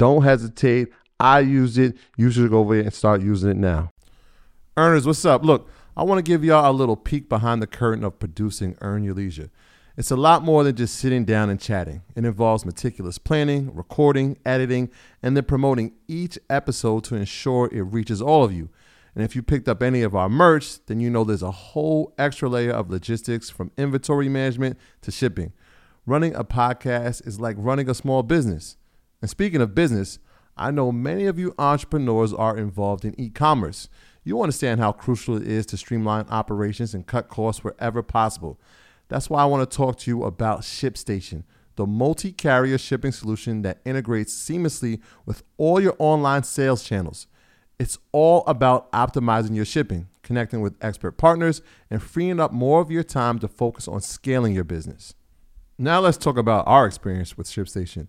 don't hesitate. I use it. You should go over there and start using it now. Earners, what's up? Look, I want to give y'all a little peek behind the curtain of producing Earn Your Leisure. It's a lot more than just sitting down and chatting. It involves meticulous planning, recording, editing, and then promoting each episode to ensure it reaches all of you. And if you picked up any of our merch, then you know there's a whole extra layer of logistics from inventory management to shipping. Running a podcast is like running a small business. And speaking of business, I know many of you entrepreneurs are involved in e commerce. You understand how crucial it is to streamline operations and cut costs wherever possible. That's why I want to talk to you about ShipStation, the multi carrier shipping solution that integrates seamlessly with all your online sales channels. It's all about optimizing your shipping, connecting with expert partners, and freeing up more of your time to focus on scaling your business. Now, let's talk about our experience with ShipStation.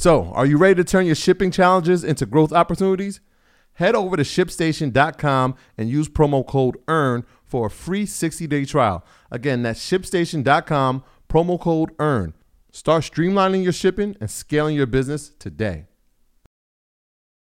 So, are you ready to turn your shipping challenges into growth opportunities? Head over to shipstation.com and use promo code EARN for a free 60 day trial. Again, that's shipstation.com, promo code EARN. Start streamlining your shipping and scaling your business today.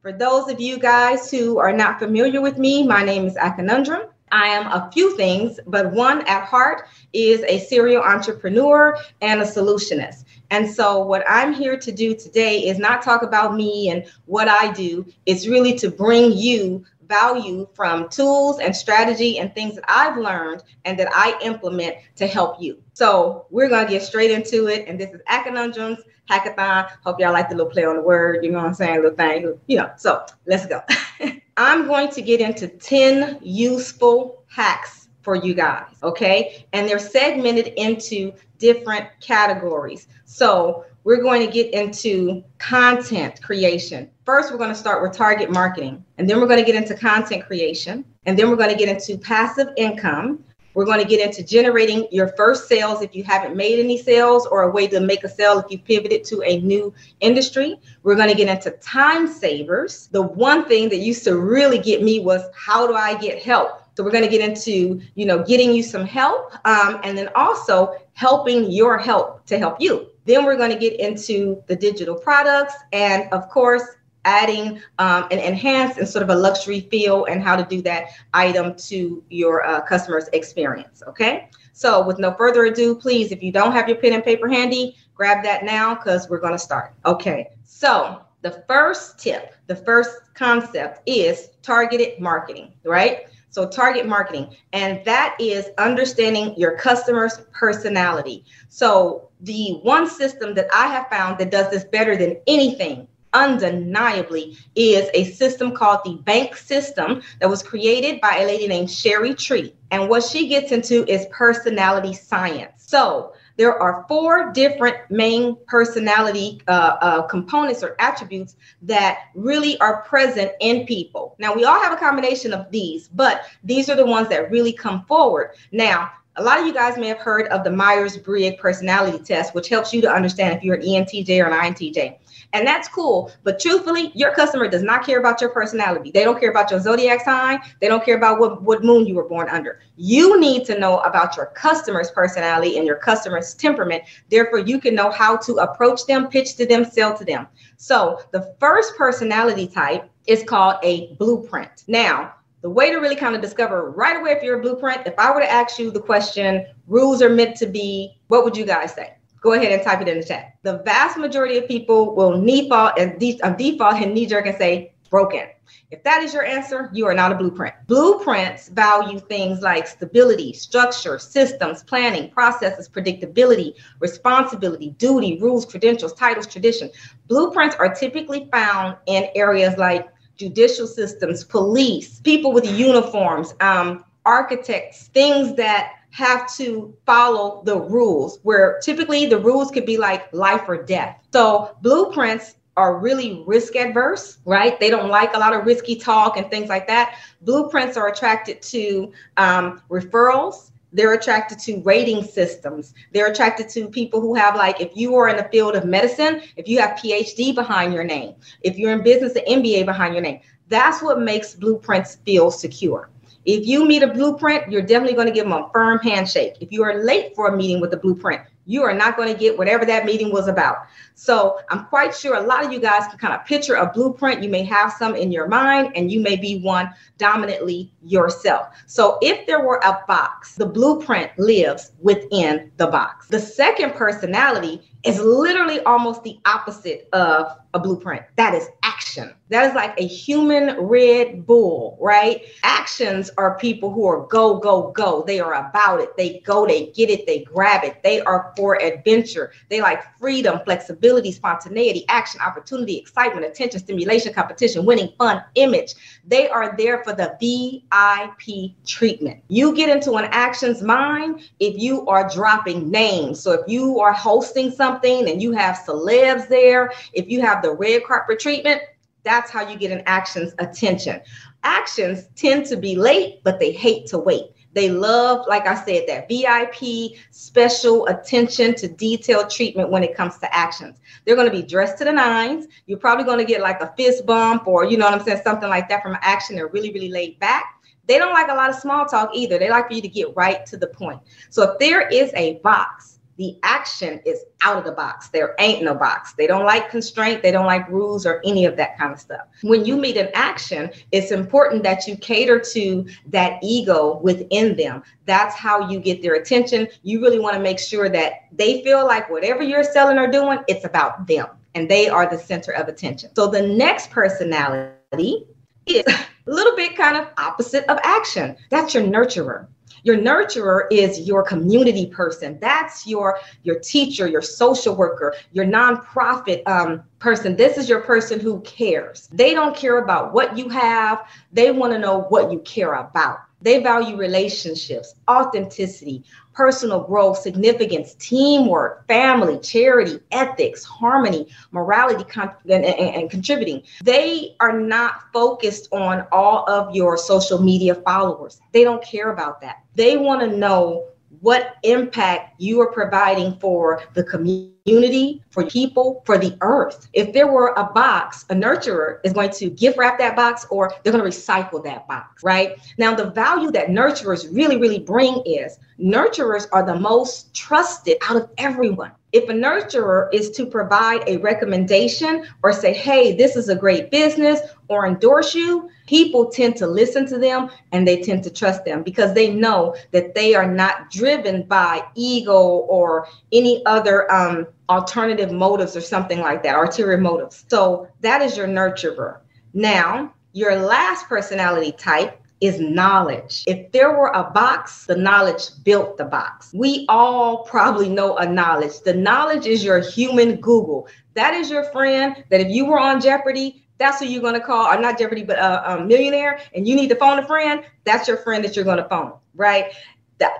For those of you guys who are not familiar with me, my name is Akonundrum. I am a few things, but one at heart is a serial entrepreneur and a solutionist. And so, what I'm here to do today is not talk about me and what I do, it's really to bring you value from tools and strategy and things that I've learned and that I implement to help you. So we're gonna get straight into it. And this is Akonundrums Hackathon. Hope y'all like the little play on the word, you know what I'm saying? Little thing, you know. So let's go. I'm going to get into 10 useful hacks for you guys, okay? And they're segmented into different categories. So we're going to get into content creation. First, we're going to start with target marketing, and then we're going to get into content creation, and then we're going to get into passive income. We're going to get into generating your first sales if you haven't made any sales, or a way to make a sale if you pivoted to a new industry. We're going to get into time savers. The one thing that used to really get me was how do I get help? So we're going to get into, you know, getting you some help, um, and then also helping your help to help you. Then we're going to get into the digital products and, of course, adding um, an enhanced and sort of a luxury feel and how to do that item to your uh, customer's experience. Okay. So, with no further ado, please, if you don't have your pen and paper handy, grab that now because we're going to start. Okay. So, the first tip, the first concept is targeted marketing, right? So, target marketing, and that is understanding your customer's personality. So, the one system that I have found that does this better than anything undeniably is a system called the bank system that was created by a lady named Cheri Tree. And what she gets into is personality science. So there are four different main personality uh, uh, components or attributes that really are present in people. Now, we all have a combination of these, but these are the ones that really come forward. Now, a lot of you guys may have heard of the Myers Briggs personality test, which helps you to understand if you're an ENTJ or an INTJ and that's cool. But truthfully, your customer does not care about your personality. They don't care about your zodiac sign. They don't care about what, what moon you were born under. You need to know about your customer's personality and your customer's temperament. Therefore, you can know how to approach them, pitch to them, sell to them. So the first personality type is called a blueprint. Now, the way to really kind of discover right away if you're a blueprint, if I were to ask you the question, rules are meant to be, what would you guys say? Go ahead and type it in the chat. The vast majority of people will default and de- uh, default and knee jerk and say broken. If that is your answer, you are not a blueprint. Blueprints value things like stability, structure, systems, planning, processes, predictability, responsibility, duty, rules, credentials, titles, tradition. Blueprints are typically found in areas like judicial systems, police, people with uniforms, um, architects, things that have to follow the rules where typically the rules could be like life or death. So blueprints are really risk adverse, right? They don't like a lot of risky talk and things like that. Blueprints are attracted to um, referrals. They're attracted to rating systems. They're attracted to people who have, like, if you are in the field of medicine, if you have PhD behind your name, if you're in business, an MBA behind your name, that's what makes blueprints feel secure. If you meet a blueprint, you're definitely going to give them a firm handshake. If you are late for a meeting with a blueprint, you are not going to get whatever that meeting was about. So I'm quite sure a lot of you guys can kind of picture a blueprint. You may have some in your mind, and you may be one dominantly yourself. So if there were a box, the blueprint lives within the box. The second personality is literally almost the opposite of a blueprint. That is action. That is like a human Red Bull, right? Actions are people who are go, go, go. They are about it. They go, they get it, they grab it. They are for adventure. They like freedom, flexibility, spontaneity, action, opportunity, excitement, attention, stimulation, competition, winning, fun, image. They are there for the VIP treatment. You get into an actions mind if you are dropping names. So if you are hosting something and you have celebs there, if you have the red carpet treatment, that's how you get an actions attention. Actions tend to be late, but they hate to wait. They love, like I said, that VIP special attention to detail treatment when it comes to actions. They're going to be dressed to the nines. You're probably going to get like a fist bump or, you know what I'm saying, something like that from an action. They're really, really laid back. They don't like a lot of small talk either. They like for you to get right to the point. So if there is a box the action is out of the box. There ain't no box. They don't like constraint, they don't like rules or any of that kind of stuff. When you meet an action, it's important that you cater to that ego within them. That's how you get their attention. You really want to make sure that they feel like whatever you're selling or doing, it's about them and they are the center of attention. So the next personality is a little bit kind of opposite of action. That's your nurturer. Your nurturer is your community person. That's your your teacher, your social worker, your nonprofit um, person. This is your person who cares. They don't care about what you have. They want to know what you care about. They value relationships, authenticity, personal growth, significance, teamwork, family, charity, ethics, harmony, morality, con- and, and, and, contributing. They are not focused on all of your social media followers. They don't care about that. They want to know what impact you are providing for the community, for people, for the earth. If there were a box, a nurturer is going to gift wrap that box or they're going to recycle that box, right? Now, the value that nurturers really, really bring is nurturers are the most trusted out of everyone. If a nurturer is to provide a recommendation or say, hey, this is a great business or endorse you, people tend to listen to them and they tend to trust them because they know that they are not driven by ego or any other um, alternative motives or something like that, ulterior motives. So that is your nurturer. Now, your last personality type is knowledge. If there were a box, the knowledge built the box. We all probably know a knowledge. The knowledge is your human Google. That is your friend that if you were on Jeopardy, that's who you're going to call, or not Jeopardy, but a, a millionaire, and you need to phone a friend, that's your friend that you're going to phone, right?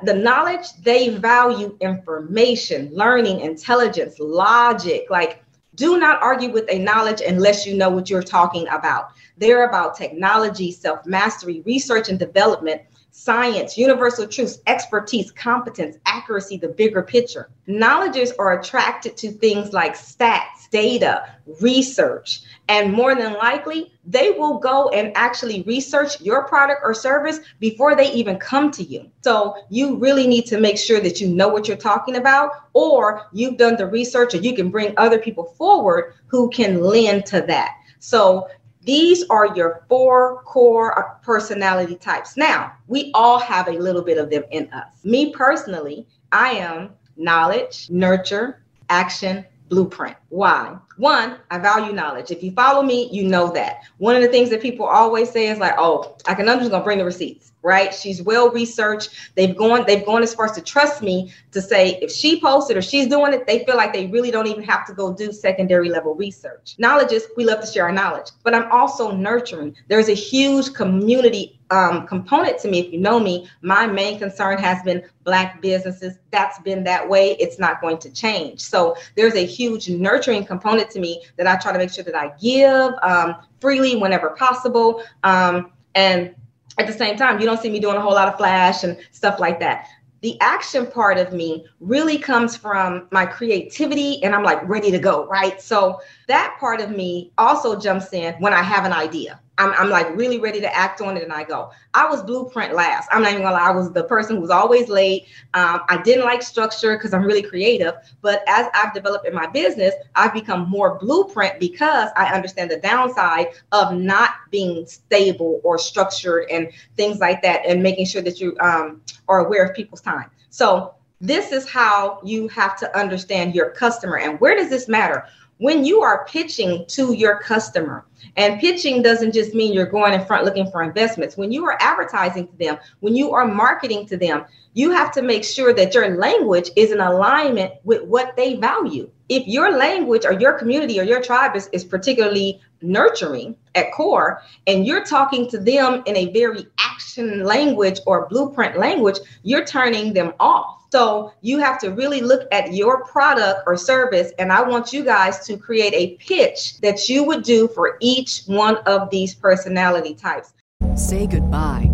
The knowledge, they value information, learning, intelligence, logic. Like, do not argue with a knowledge unless you know what you're talking about. They're about technology, self mastery, research and development, science, universal truths, expertise, competence, accuracy, the bigger picture. Knowledges are attracted to things like stats, data, research, and more than likely, they will go and actually research your product or service before they even come to you. So you really need to make sure that you know what you're talking about, or you've done the research, or you can bring other people forward who can lend to that. So these are your four core personality types. Now, we all have a little bit of them in us. Me personally, I am knowledge, nurture, action, blueprint. Why? One, I value knowledge. If you follow me, you know that. One of the things that people always say is like, "Oh, I can I'm just gonna bring the receipts." Right? She's well researched. They've gone. They've gone as far as to trust me to say if she posted or she's doing it, they feel like they really don't even have to go do secondary level research. Knowledge is we love to share our knowledge, but I'm also nurturing. There's a huge community um, component to me. If you know me, my main concern has been Black businesses. That's been that way. It's not going to change. So there's a huge nurturing component to me that I try to make sure that I give um, freely whenever possible. Um, and at the same time, you don't see me doing a whole lot of flash and stuff like that. The action part of me really comes from my creativity and I'm like ready to go, right? So that part of me also jumps in when I have an idea. I'm, I'm like really ready to act on it and I go. I was blueprint last. I'm not even gonna lie. I was the person who was always late. Um, I didn't like structure because I'm really creative. But as I've developed in my business, I've become more blueprint because I understand the downside of not being stable or structured and things like that and making sure that you um, are aware of people's time. So this is how you have to understand your customer. And where does this matter? When you are pitching to your customer, and pitching doesn't just mean you're going in front looking for investments. When you are advertising to them, when you are marketing to them, you have to make sure that your language is in alignment with what they value. If your language or your community or your tribe is, is particularly nurturing at core, and you're talking to them in a very action language or blueprint language, you're turning them off so you have to really look at your product or service. And I want you guys to create a pitch that you would do for each one of these personality types. Say goodbye